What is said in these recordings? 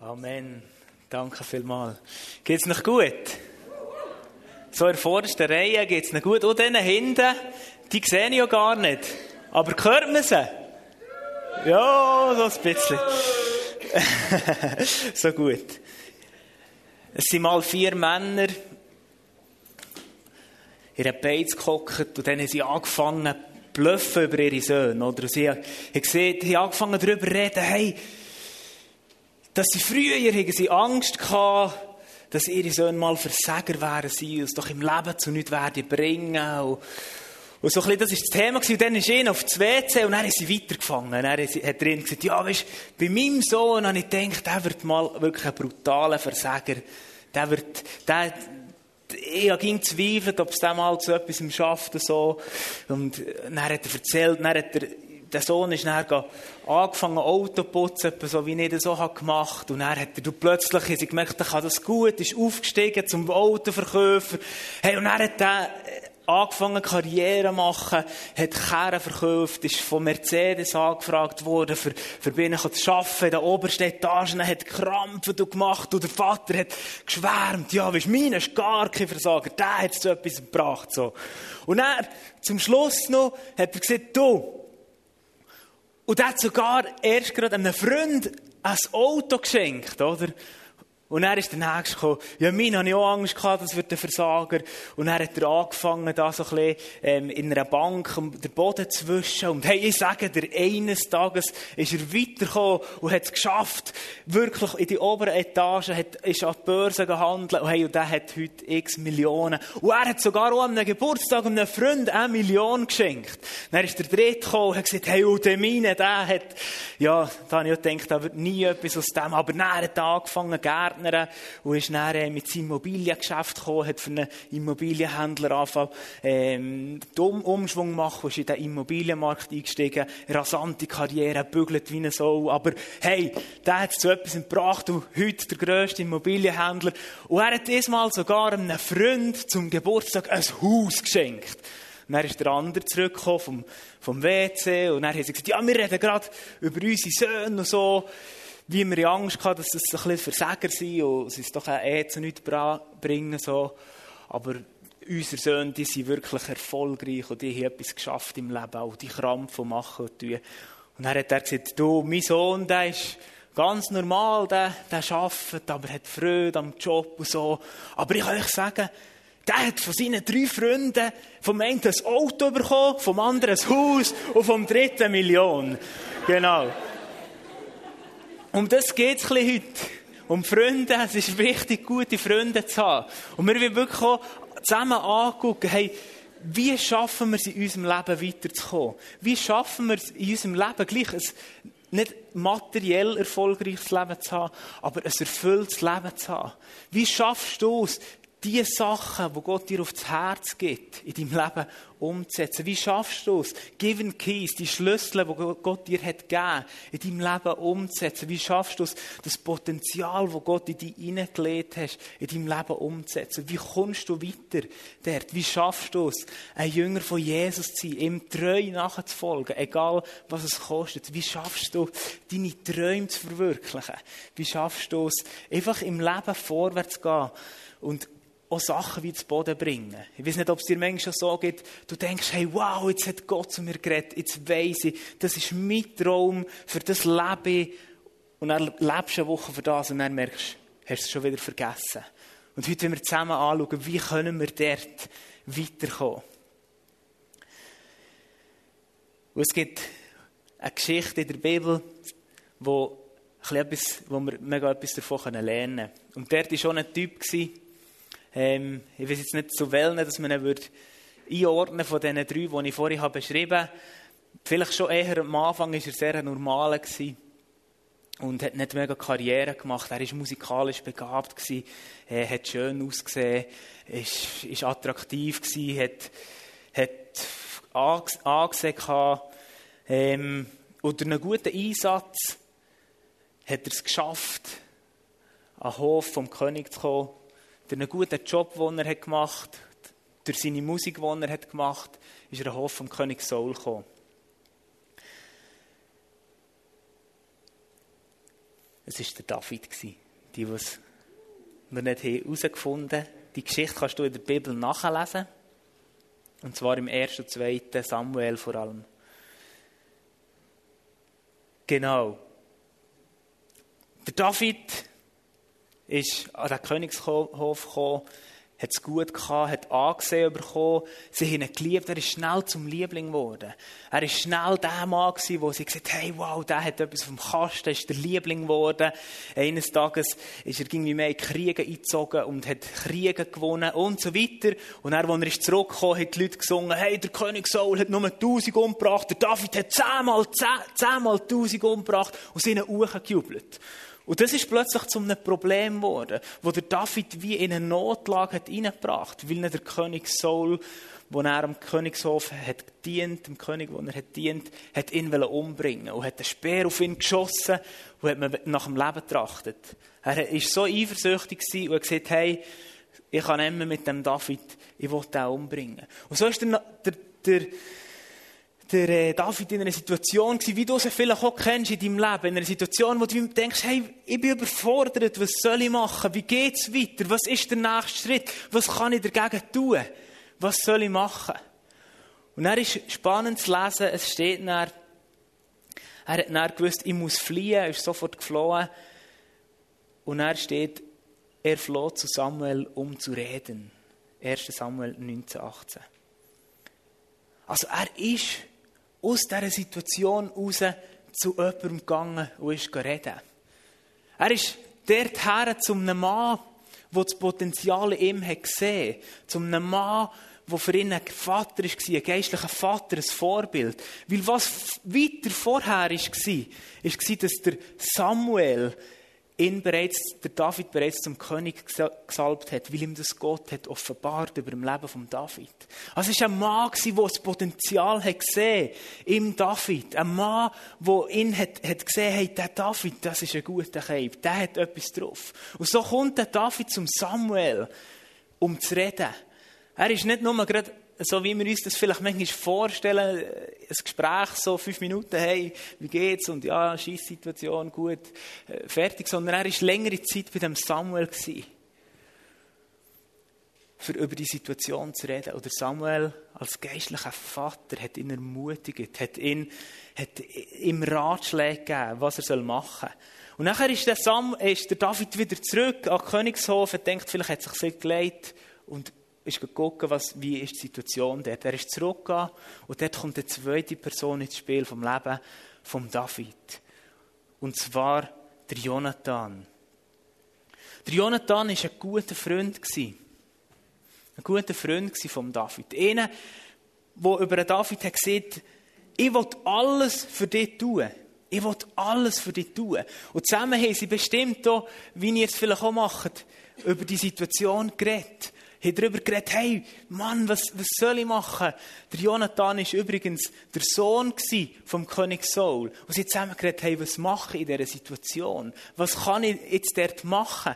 Amen. Danke vielmals. Geht's noch gut? So in der vordersten Reihe geht's noch gut. Und denen hinten, die sehe ich ja gar nicht. Aber hört man sie? Ja, so ein bisschen. so gut. Es sind mal vier Männer in einer Beiz gehockt und dann haben sie angefangen zu bluffen über ihre Söhne. Oder sie haben, gesehen, haben angefangen darüber zu reden, hey, dass sie früher haben sie Angst gehabt, dass ihre Söhne mal Versager wären sie, und es doch im Leben zu nichts werden bringen. Und, und so ein bisschen, das war das Thema. Und dann ist er auf das WC und dann ist sie weitergefangen. Dann hat er gesagt, ja, weißt, bei meinem Sohn habe ich gedacht, der wird mal wirklich ein brutaler Versager. Der wird, der, ich habe ging zweifelt, ob es dem mal zu etwas schafft, so. Und dann hat er erzählt, dann hat er der Sohn ist dann angefangen, Auto zu putzen, so wie ich das so gemacht habe. Und dann hat er plötzlich hat er gemerkt, er kann das gut, ist aufgestiegen zum Autoverkäufer. Hey, und dann hat er angefangen, Karriere zu machen, hat Kehren verkauft, ist von Mercedes angefragt worden, für, für Binnen zu arbeiten, in den obersten Etagen, hat Krampfen gemacht, und der Vater hat geschwärmt, ja, weisst, meine ist gar kein Versager, der hat so etwas gebracht, so. Und er, zum Schluss noch, hat er gesagt, du, und er hat sogar erst gerade einem Freund ein Auto geschenkt, oder? Und er ist der Nächste gekommen. Ja, mein hatte ich auch Angst gehabt, das wird ein Versager. Und dann hat er angefangen, da so ein bisschen, ähm, in einer Bank den Boden zu wischen. Und hey, ich sage dir, eines Tages ist er weitergekommen und hat es geschafft, wirklich in die oberen Etagen, hat, ist an die Börse gehandelt. Und hey, und der hat heute x Millionen. Und er hat sogar auch an einem Geburtstag einem Freund eine Million geschenkt. Dann ist der Dritte gekommen und hat gesagt, hey, und der meine, der hat, ja, da habe ich gedacht, da wird nie etwas aus dem. Aber dann hat er angefangen, Gärtner Partner und ist dann äh, mit seinem Immobiliengeschäft gekommen, hat für einen Immobilienhändler angefangen, ähm, den Umschwung machen, ist in den Immobilienmarkt eingestiegen, rasante Karriere, bügelt wie ein Sau, aber hey, der hat zu etwas gebracht und heute der grösste Immobilienhändler und er hat diesmal sogar einem Freund zum Geburtstag ein Haus geschenkt. Und dann ist der andere zurückgekommen vom, vom WC und dann haben sie gesagt, ja, wir reden gerade über unsere Söhne und so wie wir Angst hatten, dass es ein bisschen Versager sind und sie es doch eh zu nichts bringen. So. Aber unsere Söhne, die sind wirklich erfolgreich und die haben etwas geschafft im Leben, auch die Krampf machen und tun. Und dann hat er gesagt, du, mein Sohn, der ist ganz normal, der, der arbeitet, aber hat Freude am Job und so. Aber ich kann euch sagen, der hat von seinen drei Freunden vom einen ein Auto bekommen, vom anderen ein Haus und vom dritten Million. Genau. Um das geht es heute. Um Freunde. Es ist wichtig, gute Freunde zu haben. Und wir wollen wirklich auch zusammen angucken, hey, wie schaffen wir es in unserem Leben weiterzukommen? Wie schaffen wir es in unserem Leben gleich ein nicht materiell erfolgreiches Leben zu haben, aber ein erfülltes Leben zu haben? Wie schaffst du es, die Sachen, die Gott dir aufs Herz gibt, in deinem Leben umzusetzen. Wie schaffst du es, Given Keys, die Schlüssel, die Gott dir hat gegeben, in deinem Leben umzusetzen? Wie schaffst du es, das Potenzial, das Gott in dich hineingelegt hast, in deinem Leben umzusetzen? Wie kommst du weiter dort? Wie schaffst du es, ein Jünger von Jesus zu sein, ihm treu nachzufolgen, egal was es kostet? Wie schaffst du, deine Träume zu verwirklichen? Wie schaffst du es, einfach im Leben vorwärts zu gehen und auch Sachen wie zu Boden bringen. Ich weiß nicht, ob es dir manchmal so geht, du denkst, hey, wow, jetzt hat Gott zu mir geredet, jetzt weiss ich, das ist mein Traum, für das lebe ich. Und dann lebst du eine Woche für das und dann merkst du, hast es schon wieder vergessen. Und heute wollen wir zusammen anschauen, wie können wir dort weiterkommen. Und es gibt eine Geschichte in der Bibel, wo, etwas, wo wir mega etwas davon lernen können. Und dort war schon ein Typ, ähm, ich weiß jetzt nicht zu wählen, dass man ihn würde einordnen von diesen drei, die ich vorhin habe beschrieben habe. Vielleicht schon eher am Anfang war er sehr normal und hat nicht mega Karriere gemacht. Er war musikalisch begabt, gewesen, er hat schön ausgesehen, ist, ist attraktiv gewesen, hat, hat angesehen gehabt, ähm, und durch einen guten Einsatz hat er es geschafft, an den Hof vom König zu kommen durch einen guten Job, den er gemacht hat, durch seine Musik, die er gemacht hat, ist er Hof vom König Saul gekommen. Es war der David. Die, die es noch nicht herausgefunden haben. Die Geschichte kannst du in der Bibel nachlesen. Und zwar im 1. und 2. Samuel vor allem. Genau. Der David ist an den Königshof gekommen hat es gut gehabt, hat angesehen bekommen, sie haben ihn geliebt, er ist schnell zum Liebling geworden. Er ist schnell der Mann gewesen, wo sie gesagt hey, wow, der hat etwas vom Kasten, ist der Liebling geworden. Eines Tages ist er irgendwie mehr in Kriege eingezogen und hat Kriege gewonnen und so weiter. Und dann, als er ist zurückgekommen, hat die Leute gesungen, hey, der König Saul hat nur tausend umgebracht, der David hat zehnmal, zehnmal tausend umgebracht und sie haben hochgejubelt. Und das ist plötzlich zu einem Problem geworden, wo der David wie in eine Notlage hat reingebracht, weil der König Saul, wo er am Königshof hat dient, dem König, wo er hat dient, hat ihn umbringen und hat einen Speer auf ihn geschossen und hat nach dem Leben getrachtet. Er war so eifersüchtig und hat gesagt, hey, ich kann mehr mit dem David, ich will ihn umbringen. Und so ist der, der, der der äh, David in einer Situation gewesen, wie du sie vielleicht auch kennst in deinem Leben, in einer Situation, wo du denkst, hey, ich bin überfordert, was soll ich machen, wie geht's weiter, was ist der nächste Schritt, was kann ich dagegen tun, was soll ich machen? Und dann ist spannend zu lesen, es steht dann, er hat dann gewusst, ich muss fliehen, er ist sofort geflohen. Und er steht, er floh zu Samuel, um zu reden. 1. Samuel 19, 18. Also er ist aus dieser Situation raus zu jemandem gegangen und ist reden. Er ist dorthin zu einem Mann, der das Potenzial in ihm gesehen hat. Zu einem Mann, der für ihn ein Vater war, ein geistlicher Vater, ein Vorbild. Weil was weiter vorher war, war, dass der Samuel ihn bereits, der David bereits zum König gesalbt hat, weil ihm das Gott hat offenbart über dem Leben von David. Also es war ein Mann, der das Potenzial hat gesehen im David. Ein Mann, der ihn hat, hat gesehen hat, der David, das ist ein guter Keib, der hat etwas drauf. Und so kommt der David zum Samuel, um zu reden. Er ist nicht nur gerade so wie wir uns das vielleicht manchmal vorstellen, ein Gespräch so fünf Minuten, hey, wie geht's? Und ja, Schießsituation, gut, äh, fertig. Sondern er war längere Zeit bei dem Samuel gewesen, für über die Situation zu reden. Oder Samuel als geistlicher Vater hat ihn ermutigt, hat, ihn, hat ihm Ratschläge gegeben, was er machen soll. Und nachher ist der, Sam, ist der David wieder zurück an Königshof, er denkt, vielleicht hat sich gelegt und ist gucken, was, wie ist die Situation dort. Er ist zurückgegangen und dort kommt eine zweite Person ins Spiel vom Leben von David. Und zwar der Jonathan. Der Jonathan war ein guter Freund. Ein guter Freund von David. Einer, der über David hat gesagt ich will alles für dich tun. Ich will alles für dich tun. Und zusammen haben sie bestimmt auch, wie ihr es vielleicht auch macht, über die Situation geredet haben darüber geredet, hey, Mann, was, was soll ich machen? Der Jonathan war übrigens der Sohn vom König Saul. Und sie haben zusammen geredet, hey, was mache ich in dieser Situation? Was kann ich jetzt dort machen?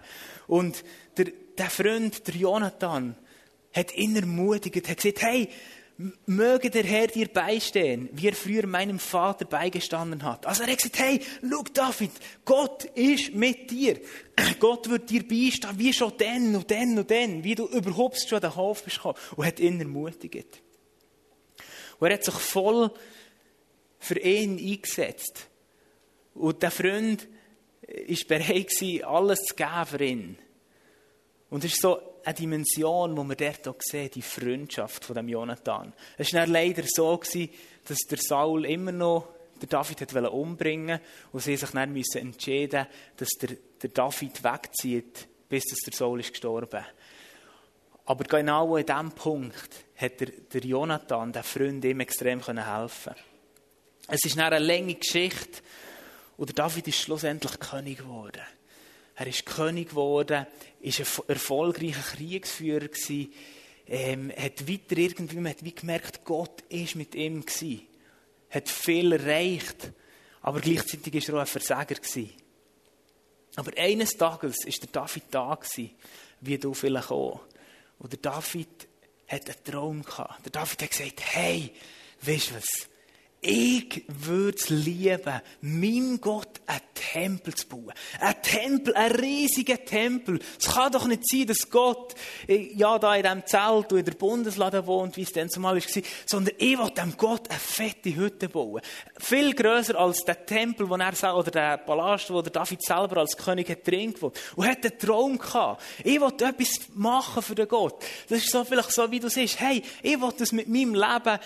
Und der, der Freund, der Jonathan, hat ihn ermutigt, hat gesagt, hey, möge der Herr dir beistehen, wie er früher meinem Vater beigestanden hat. Also er hat gesagt, hey, schau David, Gott ist mit dir. Gott wird dir beistehen, wie schon dann und dann und dann, wie du überhaupt schon den Hof bist gekommen. Und hat ihn ermutigt. Und er hat sich voll für ihn eingesetzt. Und der Freund war bereit, alles zu geben für ihn. Und es ist so eine Dimension, die wir dort auch sehen, die Freundschaft von dem Jonathan. Es war leider so, dass der Saul immer noch der David hat umbringen und sie sich dann müssen entscheiden dass der, der David wegzieht, bis der Saul ist gestorben. Aber genau an diesem Punkt hat der, der Jonathan, der Freund, ihm extrem helfen Es ist eine lange Geschichte und der David ist schlussendlich König geworden. Er ist König geworden, ist ein erfolgreicher Kriegsführer gewesen, ähm, hat weiter irgendwie, man hat wie gemerkt, Gott ist mit ihm gewesen, hat viel erreicht, aber gleichzeitig ist er auch ein Versager gewesen. Aber eines Tages ist der David da gewesen, wie du vielleicht auch. Und der David hat einen Traum gehabt. Der David hat gesagt, hey, weißt du was? Ich würde es lieben, meinem Gott einen Tempel zu bauen. Ein Tempel, ein riesiger Tempel. Es kann doch nicht sein, dass Gott, äh, ja, da in diesem Zelt und in der Bundeslade wohnt, wie es dann zumal war, sondern ich will dem Gott eine fette Hütte bauen. Viel grösser als der Tempel, wo er, oder der Palast, wo der David selber als König drin gewohnt. Und hat einen Traum gehabt. Ich will etwas machen für den Gott. Das ist so vielleicht so, wie du siehst. Hey, ich will das mit meinem Leben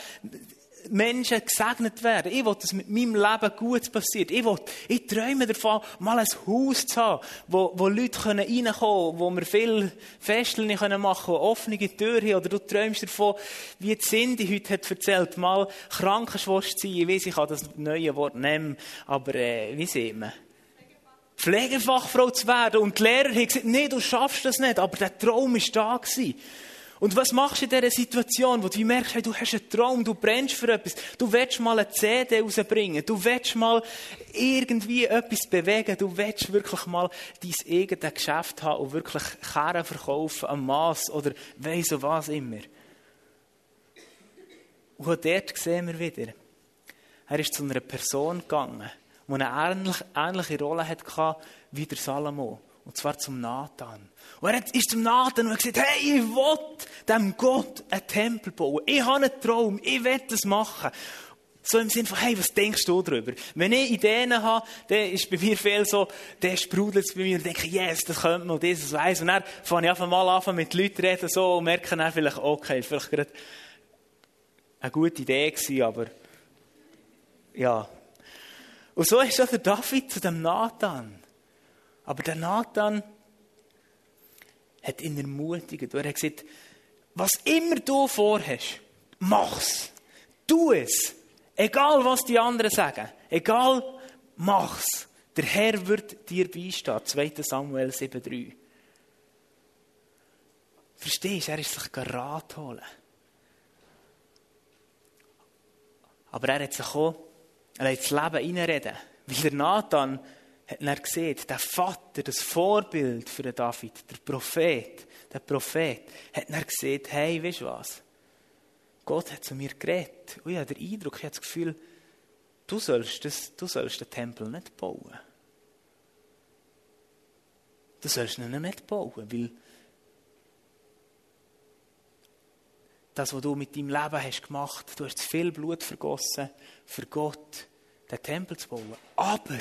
Menschen gesegnet werden. Ich will, dass mit meinem Leben gut passiert. Ich will, ich träume davon, mal ein Haus zu haben, wo, wo Leute reinkommen können, wo wir viel Festeln machen können, offene Türen haben. Oder du träumst davon, wie die Cindy heute hat erzählt, mal Krankenschwester sein. Ich weiß, ich kann das neue Wort nehmen, aber äh, wie sieht man? Pflegefachfrau zu werden. Und die Lehrer haben gesagt, nee, du schaffst das nicht. Aber der Traum war da. Gewesen. Und was machst du in dieser Situation, wo du merkst, hey, du hast einen Traum, du brennst für etwas, du willst mal eine CD rausbringen, du willst mal irgendwie etwas bewegen, du willst wirklich mal dein eigenes Geschäft haben und wirklich Kehren verkaufen am Mass oder weiss so was immer. Und dort sehen wir wieder, er ist zu einer Person gegangen, die eine ähnliche Rolle hatte wie der Salomo. Und zwar zum Nathan. Und er ist zum Nathan und hat gesagt, hey, ich will dem Gott einen Tempel bauen. Ich habe einen Traum. Ich will das machen. So im Sinne von, hey, was denkst du darüber? Wenn ich Ideen habe, dann ist bei mir viel so, dann sprudelt es bei mir und denke, yes, das könnte man, dieses weiss. Und dann fange ich einfach mal an, mit Leuten reden, so, und merke dann vielleicht, okay, vielleicht gerade eine gute Idee gewesen, aber, ja. Und so ist auch der David zu dem Nathan. Aber der Nathan hat ihn ermutigt. Er hat gesagt, was immer du vorhast, mach's. Tu es. Egal, was die anderen sagen. Egal, mach's. Der Herr wird dir beistehen. 2. Samuel 7,3. Verstehst du? Er ist sich Rat holen. Aber er hat sich auch, er hat das Leben reinreden. Weil der Nathan hat er gesehen, der Vater, das Vorbild für David, der Prophet, der Prophet, hat er gesehen, hey, weißt du was? Gott hat zu mir geredet. Und ich habe den Eindruck, ich habe das Gefühl, du sollst, das, du sollst den Tempel nicht bauen. Du sollst ihn nicht bauen, weil das, was du mit deinem Leben hast gemacht, du hast viel Blut vergossen, für Gott den Tempel zu bauen. Aber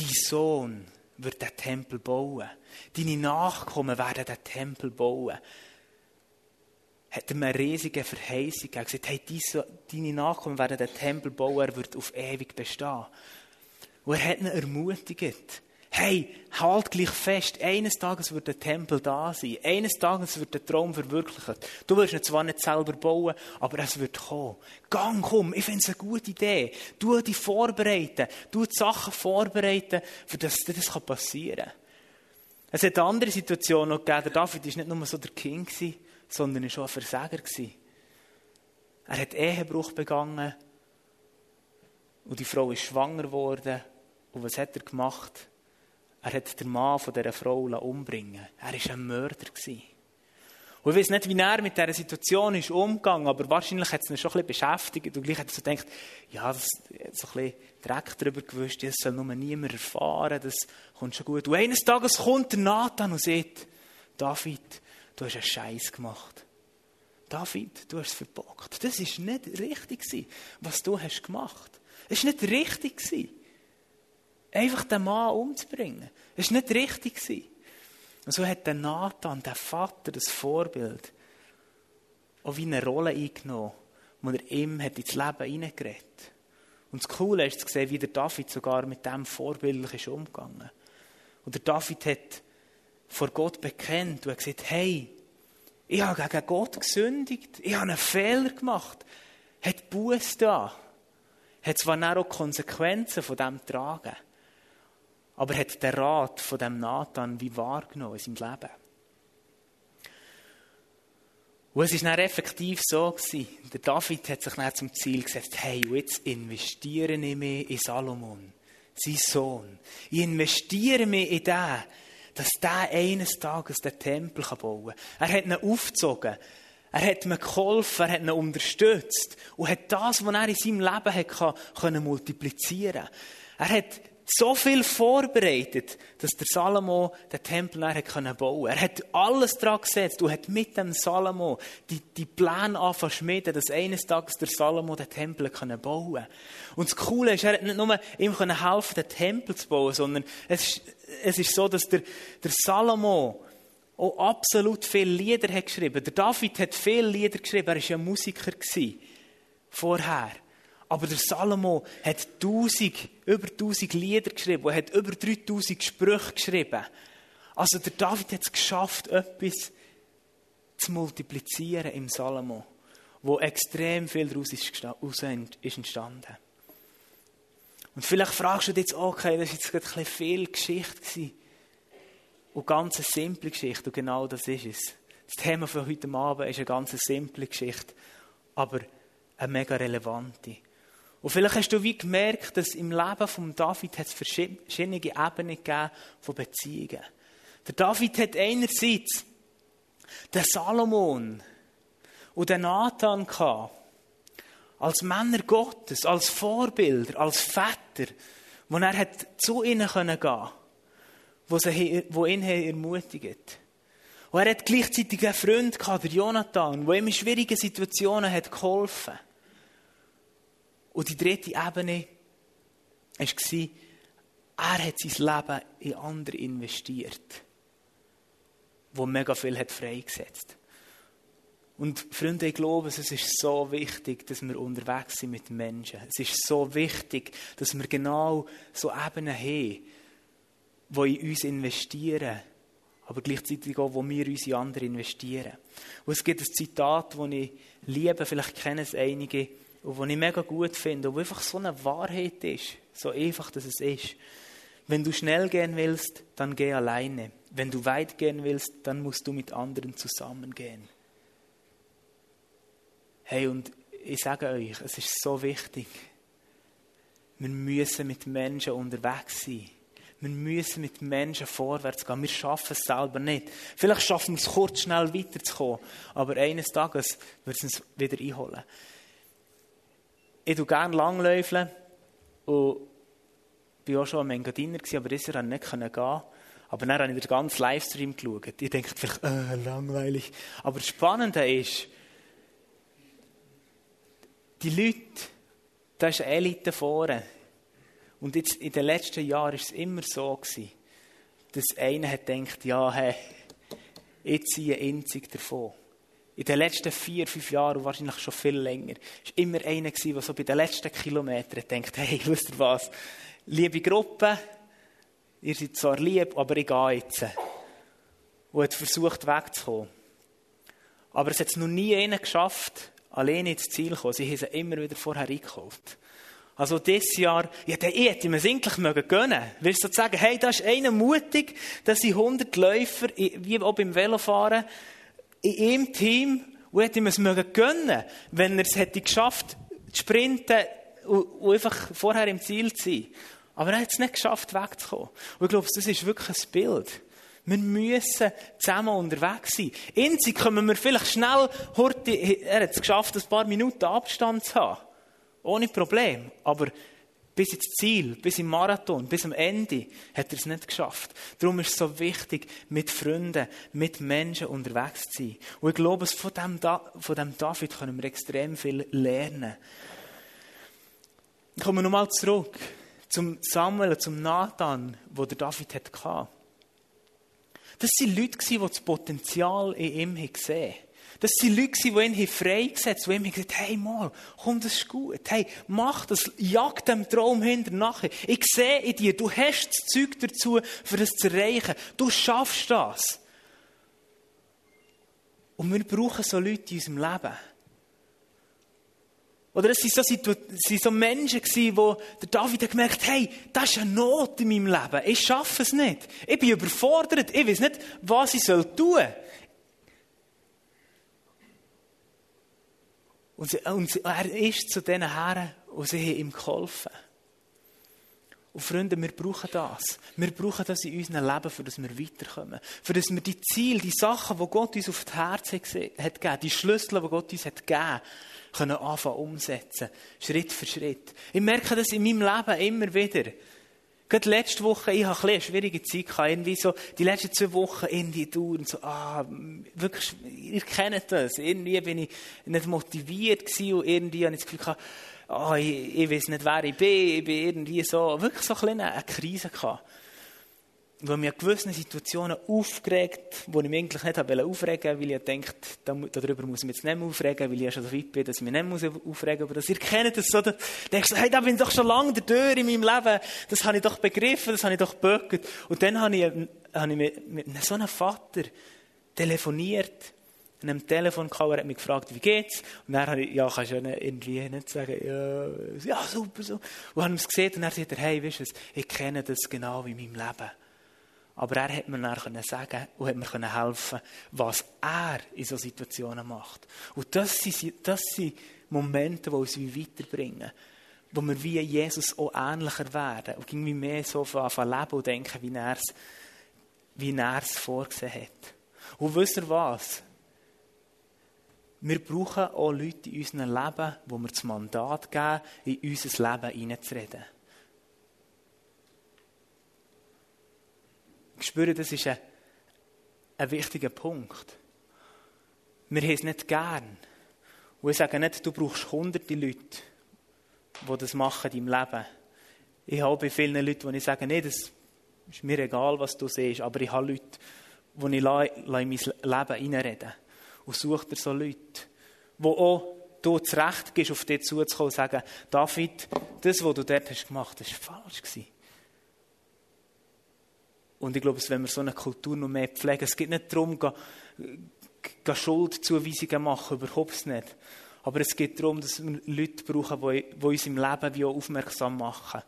dein Sohn wird den Tempel bauen. Deine Nachkommen werden den Tempel bauen. Hat ihm eine riesige Verheißung gegeben. Gesagt, hey, deine Nachkommen werden den Tempel bauen, er wird auf ewig bestehen. Und er hat ihn ermutigt hey, halt gleich fest, eines Tages wird der Tempel da sein, eines Tages wird der Traum verwirklicht. Du wirst ihn zwar nicht selber bauen, aber es wird kommen. Gang, komm, ich finde es eine gute Idee. Du dich vorbereiten, du die Sachen vorbereiten, für das das passieren kann. Es hat andere Situation noch gegeben. Der David war nicht nur so der King, sondern er war auch ein Versager. Er hat Ehebruch begangen und die Frau ist schwanger geworden. Und was hat er gemacht? Er hat den Mann von dieser Frau umbringen Er war ein Mörder. Und ich weiß nicht, wie er mit dieser Situation ist umgegangen, aber wahrscheinlich hat es ihn schon ein bisschen beschäftigt. Und gleich hat er so gedacht, ja, das hat so ein bisschen Dreck darüber gewusst, das soll nur niemand erfahren, das kommt schon gut. Und eines Tages kommt der Nathan und sagt, David, du hast einen Scheiß gemacht. David, du hast es verbockt. Das war nicht richtig, was du hast gemacht. Es war nicht richtig einfach den Mann umzubringen. Das war nicht richtig. Und so hat der Nathan, der Vater, das Vorbild, auch wie eine Rolle eingenommen, wo er ihm hat ins Leben hineingeredet Und das Coole ist zu sehen, wie der David sogar mit dem vorbildlich ist umgegangen. Und der David hat vor Gott bekennt und hat gesagt, hey, ich habe gegen Gott gesündigt, ich habe einen Fehler gemacht, hat Buß da, hat zwar auch Konsequenzen von dem getragen aber hat den Rat von dem Nathan wie wahrgenommen in seinem Leben. Und es war dann effektiv so, gewesen. der David hat sich dann zum Ziel gesetzt, hey, jetzt investiere ich mich in Salomon, sein Sohn. Ich investiere mich in den, dass der eines Tages den Tempel bauen kann. Er hat ihn aufgezogen. Er hat mir geholfen, er hat ihn unterstützt und hat das, was er in seinem Leben hat, können. Er hat so viel vorbereitet, dass der Salomo den Tempel bauen konnte. Er hat alles dran gesetzt und hat mit dem Salomo die, die Pläne angefangen schmieden, dass eines Tages der Salomo den Tempel bauen konnte. Und das Coole ist, er hat nicht nur ihm helfen den Tempel zu bauen, sondern es ist, es ist so, dass der, der Salomo auch absolut viele Lieder hat geschrieben. Der David hat viele Lieder geschrieben. Er war ja Musiker vorher. Aber der Salomo hat tausend, über tausend Lieder geschrieben. Er hat über 3000 Sprüche geschrieben. Also der David hat es geschafft, etwas zu multiplizieren im Salomo, wo extrem viel daraus ist entstanden. Und vielleicht fragst du dich jetzt, okay, das war jetzt ein bisschen viel Geschichte Und ganz eine simple Geschichte. Und genau das ist es. Das Thema für heute Abend ist eine ganz simple Geschichte, aber eine mega relevante. Und vielleicht hast du wie gemerkt, dass im Leben von David es verschiedene Ebenen gegeben von Beziehungen. Der David hat einerseits den Salomon und den Nathan gehabt, als Männer Gottes, als Vorbilder, als Väter, wo er hat zu ihnen gehen konnte, wo, sie, ihn ermutigt Und er hat gleichzeitig einen Freund gehabt, der Jonathan, der ihm in schwierigen Situationen geholfen hat. Und die dritte Ebene war, er hat sein Leben in andere investiert, wo mega viel hat freigesetzt. Und Freunde, ich glaube, es ist so wichtig, dass wir unterwegs sind mit Menschen. Es ist so wichtig, dass wir genau so Ebenen haben, die in uns investieren, aber gleichzeitig auch, wo wir uns in andere investieren. Und es gibt ein Zitat, das ich liebe, vielleicht kennen es einige, und was ich mega gut finde und einfach so eine Wahrheit ist, so einfach, dass es ist. Wenn du schnell gehen willst, dann geh alleine. Wenn du weit gehen willst, dann musst du mit anderen zusammengehen. Hey, und ich sage euch, es ist so wichtig. Wir müssen mit Menschen unterwegs sein. Wir müssen mit Menschen vorwärts gehen. Wir schaffen es selber nicht. Vielleicht schaffen wir es kurz schnell weiterzukommen, aber eines Tages wird es uns wieder einholen ich tue gerne langläufeln und ich war auch schon am Engadiner, aber Jahr konnte ich nicht gehen. Aber dann habe ich den ganzen Livestream geschaut. Ihr denkt vielleicht, äh, langweilig. Aber das Spannende ist, die Leute, da ist eine Elite vorne. Und jetzt, in den letzten Jahren war es immer so, gewesen, dass einer hat gedacht, ja, hey, ich ziehe einzig davon in den letzten vier, fünf Jahren und wahrscheinlich schon viel länger, war immer einer, der so bei den letzten Kilometern denkt, hey, wisst ihr was, liebe Gruppe, ihr seid zwar lieb, aber ich gehe jetzt. Und hat versucht, wegzukommen. Aber es hat noch nie einer geschafft, alleine ins Ziel zu kommen. Sie haben immer wieder vorher eingekauft. Also dieses Jahr, ja, der ich hätte mir es eigentlich mögen gönnen. Willst du sagen, hey, da ist einer mutig, dass sie 100 Läufer, wie auch beim Velofahren, in ihm Team und hätte ihm es mögen gönnen, wenn er es hätte geschafft, zu sprinten und, einfach vorher im Ziel zu sein. Aber er hat es nicht geschafft, wegzukommen. Und ich glaube, das ist wirklich ein Bild. Wir müssen zusammen unterwegs sein. Einzig können wir vielleicht schnell, er hat es geschafft, ein paar Minuten Abstand zu haben. Ohne Problem. Aber bis ins Ziel, bis im Marathon, bis am Ende hat er es nicht geschafft. Darum ist es so wichtig, mit Freunden, mit Menschen unterwegs zu sein. Und ich glaube, von dem, von dem David können wir extrem viel lernen. Ich komme nochmal zurück zum Samuel, zum Nathan, wo der David hatte. Das waren Leute, die das Potenzial in ihm gesehen haben. Das sind Leute, die ihn freigesetzt haben, die ihm gesagt haben, hey mal, komm, das ist gut. Hey, mach das, jag dem Traum hinter nachher. Ich sehe in dir, du hast das Zeug dazu, für das zu erreichen. Du schaffst das. Und wir brauchen so Leute in unserem Leben. Oder es waren so, Menschen, die der David hat gemerkt hey, das ist eine Not in meinem Leben. Ich schaffe es nicht. Ich bin überfordert. Ich weiß nicht, was ich tun soll. Und, und er ist zu diesen Herren und sie haben ihm geholfen. Und Freunde, wir brauchen das. Wir brauchen das in unserem Leben, für das wir weiterkommen. Für das wir die Ziele, die Sachen, die Gott uns auf das Herz hat gegeben, die Schlüssel, die Gott uns hat gegeben, können anfangen umsetzen. Schritt für Schritt. Ich merke das in meinem Leben immer wieder. Gerade letzte Woche, ich hatte eine schwierige Zeit irgendwie so, die letzten zwei Wochen irgendwie dauernd so, ah, wirklich, ihr kennt das. Irgendwie bin ich nicht motiviert gewesen und irgendwie habe ich das Gefühl gehabt, ah, ich, ich weiß nicht, wer ich bin, ich bin irgendwie so, wirklich so ein eine Krise gehabt. Wo mich in gewissen Situationen aufgeregt, wo ich mich eigentlich nicht habe aufregen weil ich denke, darüber muss ich mich jetzt nicht mehr aufregen, weil ich ja schon so weit bin, dass ich mich nicht mehr aufregen muss. Aber das, ihr kennt das so, da denkst du, hey, da bin ich doch schon lange der Tür in meinem Leben, das habe ich doch begriffen, das habe ich doch geböckert. Und dann habe ich, habe ich mit, mit so einem Vater telefoniert, an einem Telefon gehabt, er hat mich gefragt, wie geht's? Und dann habe ich, ja, kannst du ja irgendwie nicht sagen, ja, ja super, so. Und haben es gesehen und er sagt, hey, weißt du ich kenne das genau wie in meinem Leben. Aber er hat mir dann sagen und hat mir helfen was er in solchen Situationen macht. Und das sind, das sind Momente, die uns weiterbringen. Wo wir wie Jesus auch ähnlicher werden. Und irgendwie mehr so anfangen leben und denken, wie er es, wie er es vorgesehen hat. Und wisst ihr was? Wir brauchen auch Leute in unserem Leben, wo wir das Mandat geben, in unser Leben hineinzureden. Ich spüre, das ist ein, ein wichtiger Punkt. Wir haben es nicht gern. Und ich sage nicht, du brauchst hunderte Leute, die das machen in deinem Leben. Ich habe bei vielen Leuten, die ich sage, nee, das ist mir egal, was du siehst, aber ich habe Leute, die ich in mein Leben hineinreden Und suche dir so Leute, die auch du das Recht gibst, auf dich zuzukommen und sagen, David, das, was du dort hast gemacht hast, war falsch gewesen. Und ich glaube, wenn wir so eine Kultur noch mehr pflegen, es geht nicht darum, Schuldzuweisungen machen, überhaupt nicht. Aber es geht darum, dass wir Leute brauchen, die, uns im Leben wie auch aufmerksam machen.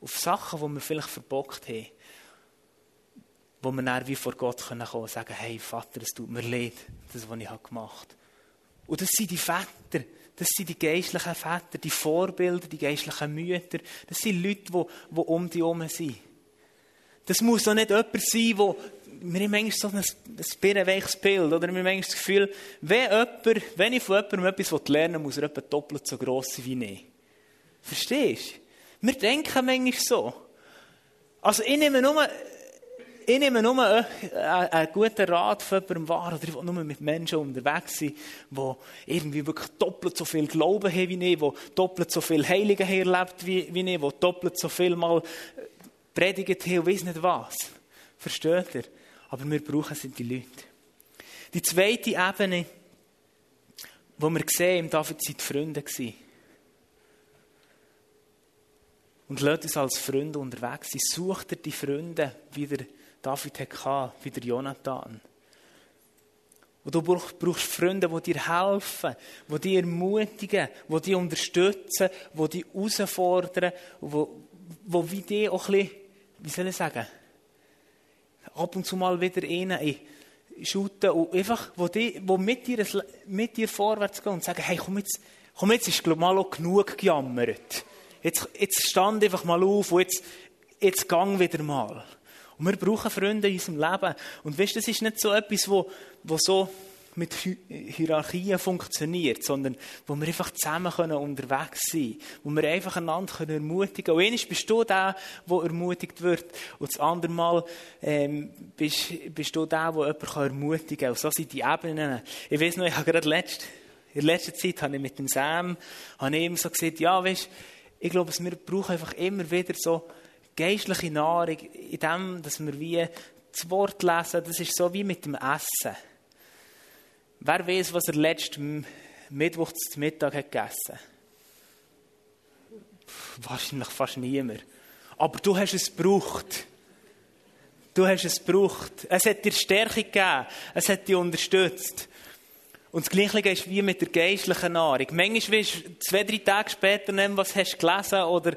Auf Sachen, die wir vielleicht verbockt haben. Wo wir dann wie vor Gott kommen können und sagen, hey Vater, es tut mir leid, das, was ich gemacht habe. Und das sind die Väter, das sind die geistlichen Väter, die Vorbilder, die geistlichen Mütter. Das sind Leute, die, die um die herum sind. Das muss doch nicht jemand sein, wo wir haben manchmal so ein, birrenweiches Bild, oder wir haben manchmal das Gefühl, wenn, jemand, wenn ich von jemandem etwas lernen will, muss er etwa doppelt so gross sein wie ich. Verstehst du? Wir denken manchmal so. Also ich nehme nur, ich nehme nur einen, einen guten Rat von jemandem wahr, oder ich will nur mit Menschen unterwegs sein, die irgendwie wirklich doppelt so viel Glauben haben wie ich, die doppelt so viel Heiligen erlebt wie, wie ich, die doppelt so viel mal predigt haben und weiss nicht was. Versteht ihr? Aber wir brauchen sind die Leute. Die zweite Ebene, wo wir sehen, David sind die Freunde. Und lasst uns als Freunde unterwegs sein. Sucht ihr die Freunde, wie der David hatte, wie der Jonathan. Und du brauchst Freunde, die dir helfen, die dir ermutigen, die dich unterstützen, die dich herausfordern, die, die wie dich auch ein bisschen wie soll ich sagen, ab und zu mal wieder rein shooten und einfach, wo, die, wo mit, dir, mit dir vorwärts gehen und sagen, hey, komm jetzt, komm jetzt ist mal auch genug gejammert. Jetzt, jetzt stand einfach mal auf und jetzt, jetzt gang wieder mal. Und wir brauchen Freunde in unserem Leben. Und weißt, das ist nicht so etwas, wo, wo so, mit Hierarchien funktioniert, sondern wo wir einfach zusammen können unterwegs sein können, wo wir einfach einander können ermutigen können. Und einmal bist du der, der ermutigt wird, und das andere Mal ähm, bist, bist du der, der jemanden ermutigen kann. Und so sind die Ebenen. Ich weiß noch, ich habe gerade letzt, in letzter Zeit habe ich mit dem Sam habe ich ihm so gesagt, ja, weißt, ich glaube, wir brauchen einfach immer wieder so geistliche Nahrung in dem, dass wir wie das Wort lesen, das ist so wie mit dem Essen. Wer weiß, was er letzten Mittwoch zum Mittag hat gegessen Wahrscheinlich fast niemand. Aber du hast es gebraucht. Du hast es gebraucht. Es hat dir Stärke gegeben. Es hat dich unterstützt. Und das Gleiche ist wie mit der geistlichen Nahrung. Manchmal weißt du zwei, drei Tage später nicht, was hast du gelesen oder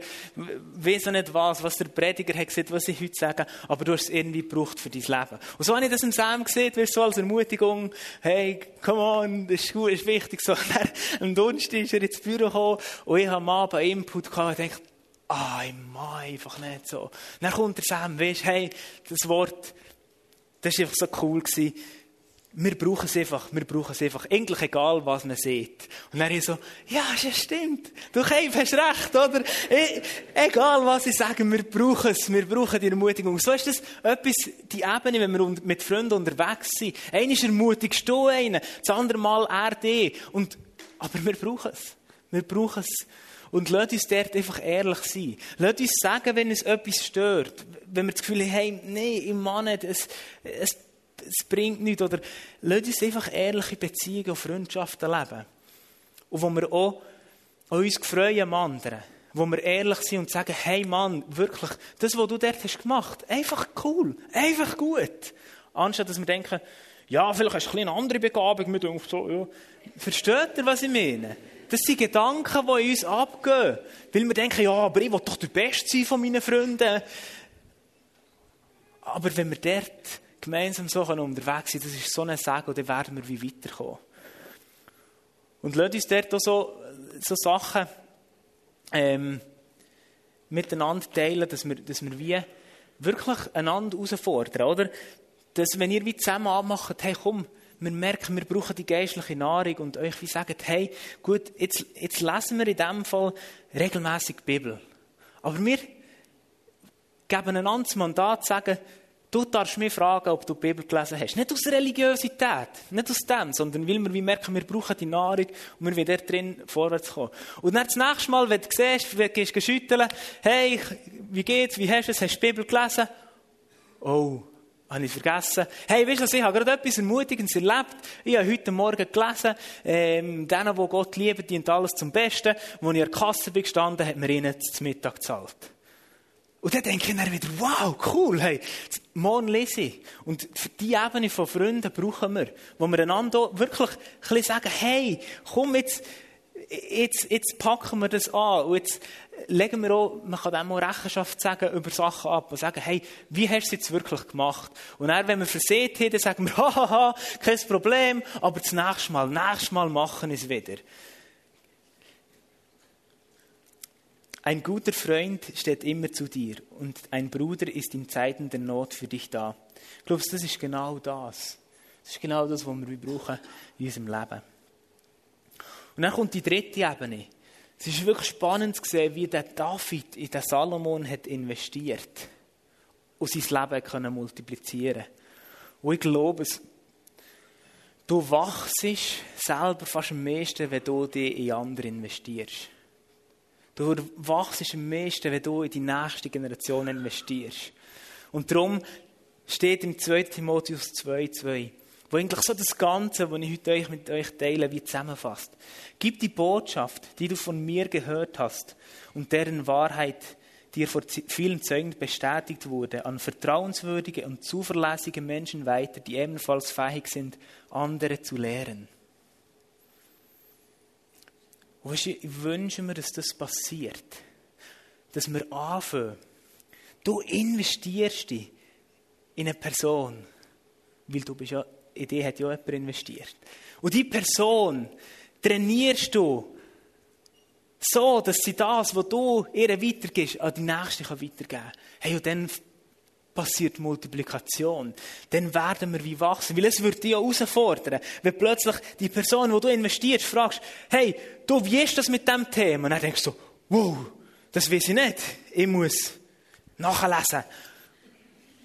weiss nicht was, was der Prediger hat gesagt, was ich heute sage, aber du hast es irgendwie gebraucht für dein Leben. Und so habe ich das im Sam gesehen, wirst so als Ermutigung, hey, come on, das ist gut, das ist wichtig. So, am Donnerstag ist er ins Büro gekommen und ich habe am Abend Input gehabt und dachte, ah, ich mag einfach nicht so. Dann kommt der Sam, weißt, hey, das Wort, das war einfach so cool gewesen. Wir brauchen es einfach, wir brauchen es einfach. Eigentlich egal, was man sieht. Und dann ich so, ja, das stimmt. Du Kev, hast recht, oder? E egal, was ich sage, wir brauchen es. Wir brauchen die Ermutigung. So ist das etwas, die Ebene, wenn wir mit Freunden unterwegs sind. Einer ermutigst du einen, das andere Mal er dich. Und, aber wir brauchen es. Wir brauchen es. Und lasst uns dort einfach ehrlich sein. Lasst uns sagen, wenn es etwas stört. Wenn wir das Gefühl haben, hey, nee, im Mann es, es, es bringt nichts. Oder lasst uns einfach ehrliche Beziehungen und Freundschaften leben. Und wo wir auch uns freuen am anderen. Wo wir ehrlich sind und sagen, hey Mann, wirklich, das, was du dort hast gemacht, einfach cool, einfach gut. Anstatt dass wir denken, ja, vielleicht hast du eine andere Begabung mit uns. So, ja. Versteht ihr, was ich meine? Das sind Gedanken, die in uns abgehen. Weil wir denken, ja, aber ich will doch der Beste sein von meinen Freunden. Aber wenn wir dort gemeinsam so unterwegs sind, das ist so ein Segen, dann werden wir wie weiterkommen. Und lasst uns dort auch so, so Sachen ähm, miteinander teilen, dass wir, dass wir wie wirklich einander herausfordern, oder? Dass, wenn ihr wie zusammen anmacht, hey, komm, wir merken, wir brauchen die geistliche Nahrung und euch wie sagen, hey, gut, jetzt, jetzt lesen wir in diesem Fall regelmäßig Bibel. Aber wir geben einander das Mandat sagen, du darfst mich fragen, ob du die Bibel gelesen hast. Nicht aus Religiosität, nicht aus dem, sondern weil wir merken, wir brauchen die Nahrung und wir wollen dort drin vorwärts kommen. Und dann das nächste Mal, wenn du siehst, wenn du schütteln, hey, wie geht's, wie hast du es, hast du die Bibel gelesen? Oh, habe ich vergessen. Hey, weißt du, ich habe gerade etwas Ermutigendes erlebt. Ich habe heute Morgen gelesen, ähm, denen, die Gott lieben, dient alles zum Besten. Als ich an der Kasse bin gestanden, hat mir ihnen zum Mittag gezahlt. Und dann denke ich dann wieder, wow, cool, hey, morgen lese ich. Und für die Ebene von Freunden brauchen wir, wo wir einander wirklich ein bisschen sagen, hey, komm jetzt, jetzt, jetzt packen wir das an. Und jetzt legen wir auch, man kann dem auch Rechenschaft sagen über Sachen ab und sagen, hey, wie hast du es jetzt wirklich gemacht? Und dann, wenn wir verseht haben, dann sagen wir, hahaha, kein Problem, aber das nächste Mal, nächstes Mal machen wir es wieder. Ein guter Freund steht immer zu dir und ein Bruder ist in Zeiten der Not für dich da. Ich glaube, das ist genau das. Das ist genau das, was wir brauchen in unserem Leben. Und dann kommt die dritte Ebene. Es ist wirklich spannend zu sehen, wie der David in den Salomon hat investiert und sein Leben können multiplizieren Und ich glaube, du wachst selber fast am meisten, wenn du dich in andere investierst. Du wachst am meisten, wenn du in die nächste Generation investierst. Und darum steht im 2. Timotheus 2,2 wo eigentlich so das Ganze, was ich heute mit euch teile, wie zusammenfasst. Gib die Botschaft, die du von mir gehört hast und deren Wahrheit dir vor vielen Zeugen bestätigt wurde, an vertrauenswürdige und zuverlässige Menschen weiter, die ebenfalls fähig sind, andere zu lehren. Und ich wünsche mir, dass das passiert. Dass wir anfangen. Du investierst in eine Person, weil du bist ja in die hat ja jemand investiert. Und die Person trainierst du so, dass sie das, was du ihr weitergibst, an die Nächste weitergeben kann. Hey, und dann passiert Multiplikation. Dann werden wir wie wachsen. Weil es wird dich ja herausfordern. Wenn plötzlich die Person, wo du investierst, fragst, hey, du, wie ist das mit dem Thema? Und dann denkst du, wow, das weiß ich nicht. Ich muss nachlesen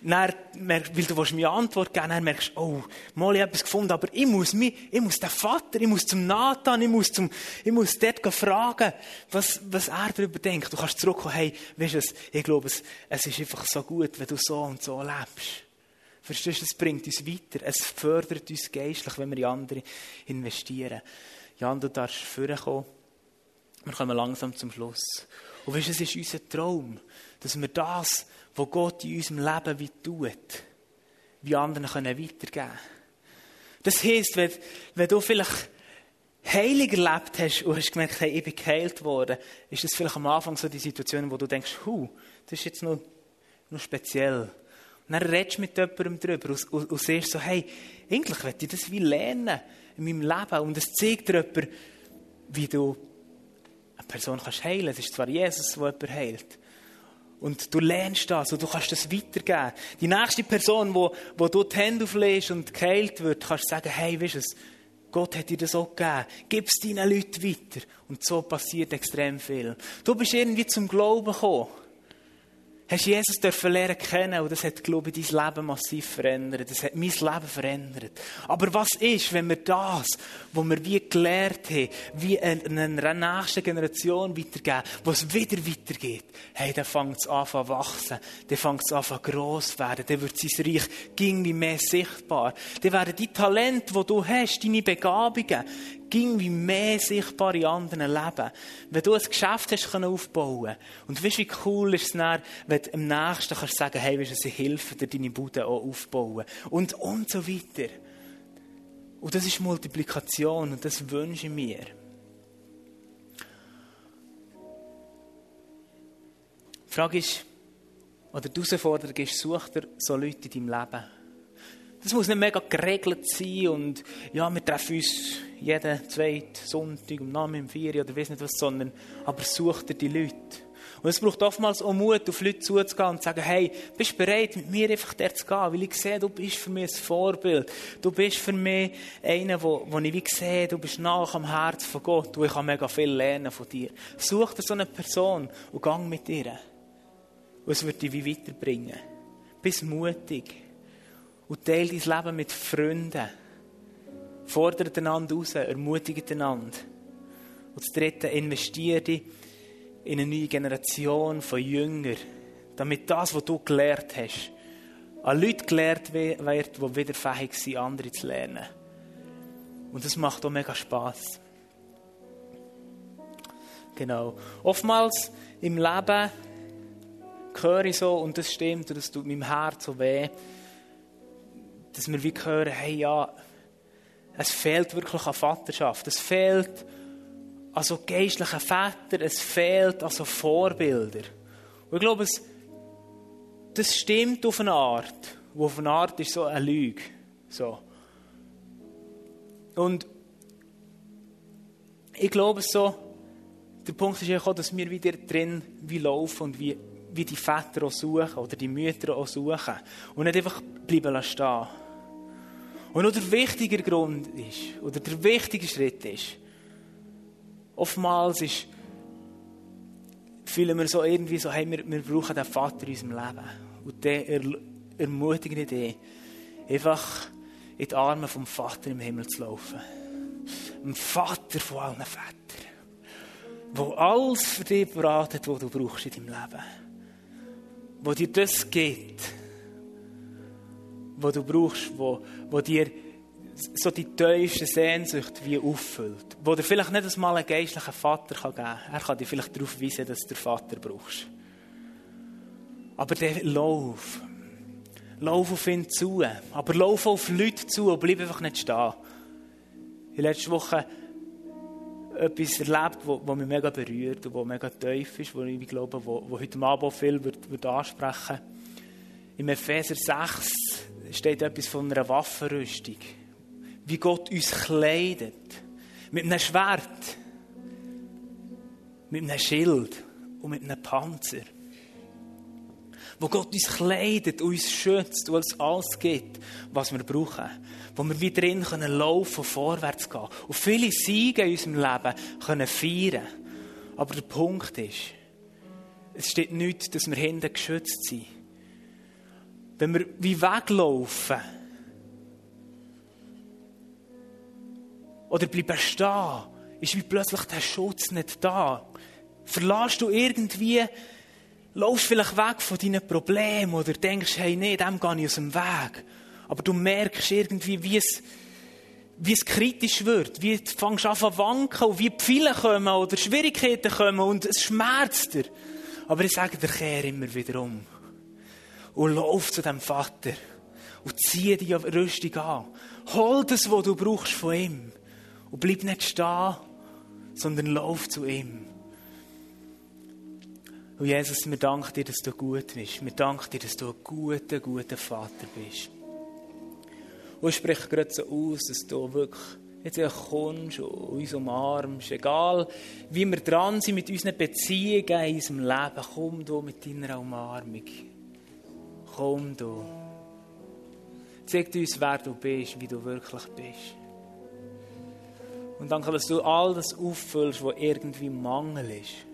dann, weil du mir Antwort geben dann merkst du, oh, mal ich etwas gefunden, aber ich muss mich, ich muss den Vater, ich muss zum Nathan, ich muss zum, ich muss dort fragen, was, was er darüber denkt. Du kannst zurückkommen, hey, weißt du, ich glaube, es, es ist einfach so gut, wenn du so und so lebst. Verstehst du, es bringt uns weiter, es fördert uns geistlich, wenn wir in andere investieren. Jan, du darfst vorkommen. Wir kommen langsam zum Schluss. Und weißt du, es ist unser Traum, dass wir das, was Gott in unserem Leben wie tut, wie anderen können weitergeben können. Das heisst, wenn, wenn du vielleicht heilig erlebt hast und hast gemerkt, hey, ich bin geheilt worden, ist das vielleicht am Anfang so die Situation, wo du denkst, hu, das ist jetzt noch, noch speziell. Und dann redest du mit jemandem darüber und, und, und siehst so, hey, eigentlich möchte ich das wie lernen in meinem Leben. Und es zeigt dir jemand, wie du eine Person kannst heilen. Es ist zwar Jesus, der jemanden heilt. Und du lernst das und du kannst das weitergeben. Die nächste Person, wo, wo du die Hände auflegst und geheilt wird, kannst sagen, hey, weißt du Gott hat dir das auch gegeben. Gib es deinen Leuten weiter. Und so passiert extrem viel. Du bist irgendwie zum Glauben gekommen hast Jesus dürfen lernen kennen und das hat, glaube ich, dein Leben massiv verändert. Das hat mein Leben verändert. Aber was ist, wenn wir das, was wir wie gelernt haben, wie einer nächsten Generation weitergeben, was wieder weitergeht, hey, dann fängt es an zu wachsen, dann fängt es an zu gross werden, dann wird sein Reich irgendwie mehr sichtbar. Dann werden die Talente, die du hast, deine Begabungen, ging wie mehr sichtbar in anderen Leben. Wenn du ein Geschäft hast können aufbauen und weißt, wie cool ist es dann, wenn du am nächsten kannst sagen, hey, weißt du, sie helfen dir, deine Bude auch aufbauen. Und, und so weiter. Und das ist Multiplikation und das wünsche ich mir. Die Frage ist, oder die Herausforderung ist, such dir so Leute in deinem Leben. Das muss nicht mega geregelt sein und ja, wir treffen uns jeden zweiten Sonntag um Namen im Vier oder weiß nicht was, sondern aber such dir die Leute. Und es braucht oftmals auch Mut, auf Leute zuzugehen und zu sagen, hey, bist du bereit, mit mir einfach dort zu gehen? Weil ich sehe, du bist für mich ein Vorbild. Du bist für mich einer, wo, wo ich wie sehe, du bist nach am Herz von Gott und ich kann mega viel lernen von dir. Such dir so eine Person und gang mit ihr. Und es wird dich wie weiterbringen. Bist mutig und teile dein Leben mit Freunden. Fordert einander raus, ermutigt einander. Und das Dritte, investiere in eine neue Generation von Jüngern, damit das, was du gelernt hast, an Leute gelehrt wird, die wieder fähig sind, andere zu lernen. Und das macht auch mega Spass. Genau. Oftmals im Leben höre ich so, und das stimmt, und das tut meinem Herz so weh, dass wir wie hören, hey, ja, es fehlt wirklich an Vaterschaft. Es fehlt an so geistlichen Vätern. Es fehlt an so Vorbildern. Und ich glaube, es, das stimmt auf eine Art. Und auf eine Art ist so eine Lüge. So. Und ich glaube so, der Punkt ist ja auch, dass wir wieder drin wie laufen und wie, wie die Väter auch suchen oder die Mütter auch suchen. Und nicht einfach bleiben stehen. Und noch der wichtige Grund ist, oder der wichtige Schritt ist, oftmals ist, fühlen wir so irgendwie so, hey, wir, wir brauchen den Vater in unserem Leben. Und der er, ermutigt Idee, einfach in die Arme vom Vater im Himmel zu laufen. Dem Vater von allen Vätern. Der alles für dich beratet, was du brauchst in deinem Leben. Wo dir das gibt wo du brauchst, wo, wo dir so die tiefste Sehnsucht wie auffüllt. Wo dir vielleicht nicht einmal einen geistlichen Vater geben kann. Er kann dir vielleicht darauf weisen, dass du den Vater brauchst. Aber der Lauf. Lauf auf ihn zu. Aber lauf auf Leute zu und bleib einfach nicht stehen. In letzter Woche etwas erlebt, was mich mega berührt und was mega tief ist, wo ich glaube, wo, wo heute Abend auch viel wird, wird ansprechen. Im Epheser 6 steht etwas von einer Waffenrüstung. Wie Gott uns kleidet. Mit einem Schwert. Mit einem Schild. Und mit einem Panzer. Wo Gott uns kleidet, uns schützt und uns alles gibt, was wir brauchen. Wo wir wieder drin können laufen und vorwärts gehen. Und viele Siege in unserem Leben können feiern. Aber der Punkt ist, es steht nicht, dass wir hinten geschützt sind wenn wir wie weglaufen oder bleiben stehen, ist wie plötzlich der Schutz nicht da. Verlässt du irgendwie, laufst vielleicht weg von deinen Problemen oder denkst, hey, nee, dem gehe ich aus dem Weg. Aber du merkst irgendwie, wie es, wie es kritisch wird, wie du fängst an zu wanken und wie Pfeile kommen oder Schwierigkeiten kommen und es schmerzt dir. Aber ich sage dir, kehr immer wieder um und lauf zu dem Vater und zieh die Rüstung an. Hol das, was du brauchst von ihm. Und bleib nicht stehen, sondern lauf zu ihm. Und Jesus, wir danken dir, dass du gut bist. Wir danken dir, dass du ein guter, guter Vater bist. Und ich spreche gerade so aus, dass du wirklich jetzt kommst du uns umarmst. Egal, wie wir dran sind mit unseren Beziehungen in unserem Leben, komm du mit deiner Umarmung. Komm du. Zeig uns, wer du bist, wie du wirklich bist. Und danke, dass du all das auffüllst, was irgendwie Mangel ist.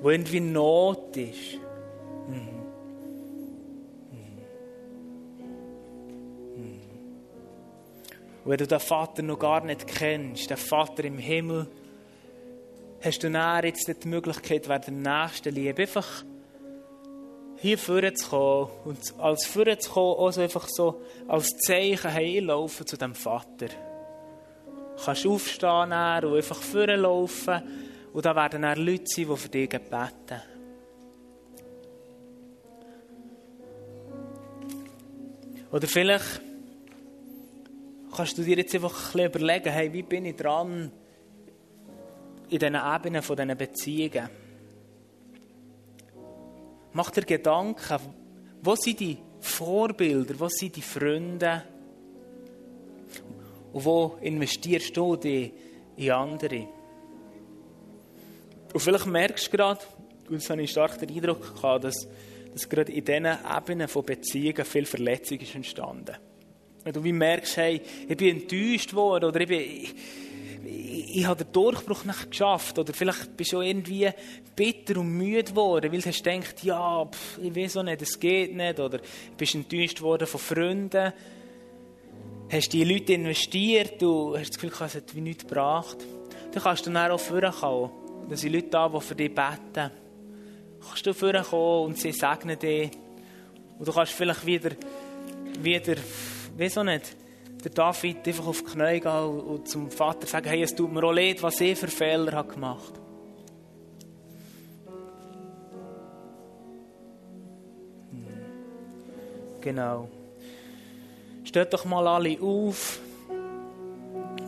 Wo irgendwie Not ist. Mhm. Und wenn du den Vater noch gar nicht kennst, den Vater im Himmel, hast du dann jetzt die Möglichkeit, während der nächsten Liebe einfach hier vorne zu kommen und als vorne zu kommen, also einfach so als Zeichen hinlaufen zu dem Vater. Du kannst aufstehen und einfach vorne laufen und da werden dann Leute sein, die für dich beten. Oder vielleicht kannst du dir jetzt einfach ein bisschen überlegen, hey, wie bin ich dran in diesen Ebenen von diesen Beziehungen? Mach dir Gedanken, wo sind die Vorbilder, wo sind die Freunde und wo investierst du die in andere? Und vielleicht merkst du gerade, und das habe ich stark den Eindruck gehabt, dass, dass gerade in diesen Ebenen von Beziehungen viel Verletzung ist entstanden. Wenn du merkst, hey, ich bin enttäuscht worden oder ich, bin, ich, ich, ich habe den Durchbruch nicht geschafft oder vielleicht bist du irgendwie bitter und müde geworden, weil du hast gedacht, ja, pff, ich weiß auch nicht, es geht nicht oder du bist enttäuscht worden von Freunden, hast die Leute investiert, du hast das Gefühl, es hat wie nichts gebracht. Dann kannst du dann auch vorkommen. Da sind Leute da, die für dich beten. Kannst du vorkommen und sie segnen dich. Und du kannst vielleicht wieder, wieder wieso nicht, der David einfach auf die Knie gehen und zum Vater sagen, hey, es tut mir auch leid, was ich für Fehler habe gemacht hm. Genau. Steht doch mal alle auf.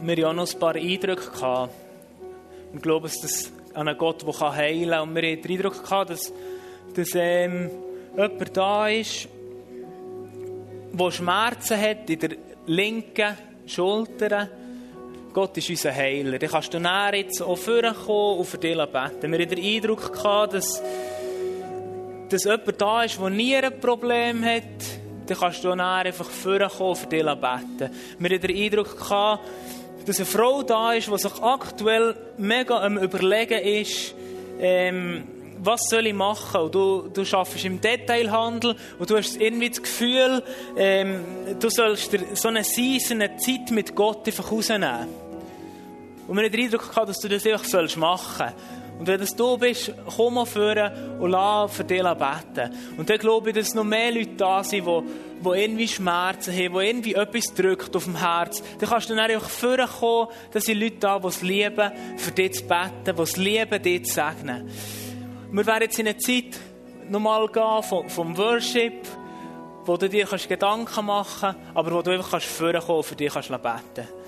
Wir hatten auch noch ein paar Eindrücke. Wir glauben, dass an einen Gott, der heilen kann. Und wir hatten den Eindruck, gehabt, dass, dass ähm, jemand da ist, der Schmerzen hat in der linken Schulter. Gott ist unser Heiler. Dann kannst du näher jetzt auch vorkommen und für dich beten. Wir hatten den Eindruck, gehabt, dass, dass jemand da ist, der nie ein Problem hat. Dann kannst du näher einfach vorkommen und für dich beten. Wir hatten den Eindruck, gehabt, dass eine Frau da ist, die sich aktuell mega am Überlegen ist, ähm, was soll ich machen? Und du, du arbeitest im Detailhandel und du hast irgendwie das Gefühl, ähm, du sollst so eine Season, eine Zeit mit Gott einfach rausnehmen. Und mir hat den Eindruck gehabt, dass du das einfach sollst machen Und wenn das du bist, komm mal führen und lass für dich beten. Und dann glaube ich, dass noch mehr Leute da sind, die, die irgendwie Schmerzen haben, die irgendwie etwas drückt auf dem Herz. Dann kannst du dann einfach vorkommen, dass sind Leute da, die es lieben, für dich zu beten, die es lieben, dich zu segnen. Wir werden jetzt in eine Zeit nochmal gehen vom, vom Worship, wo du dir Gedanken machen kannst, aber wo du einfach vorkommen kannst, für dich beten kannst.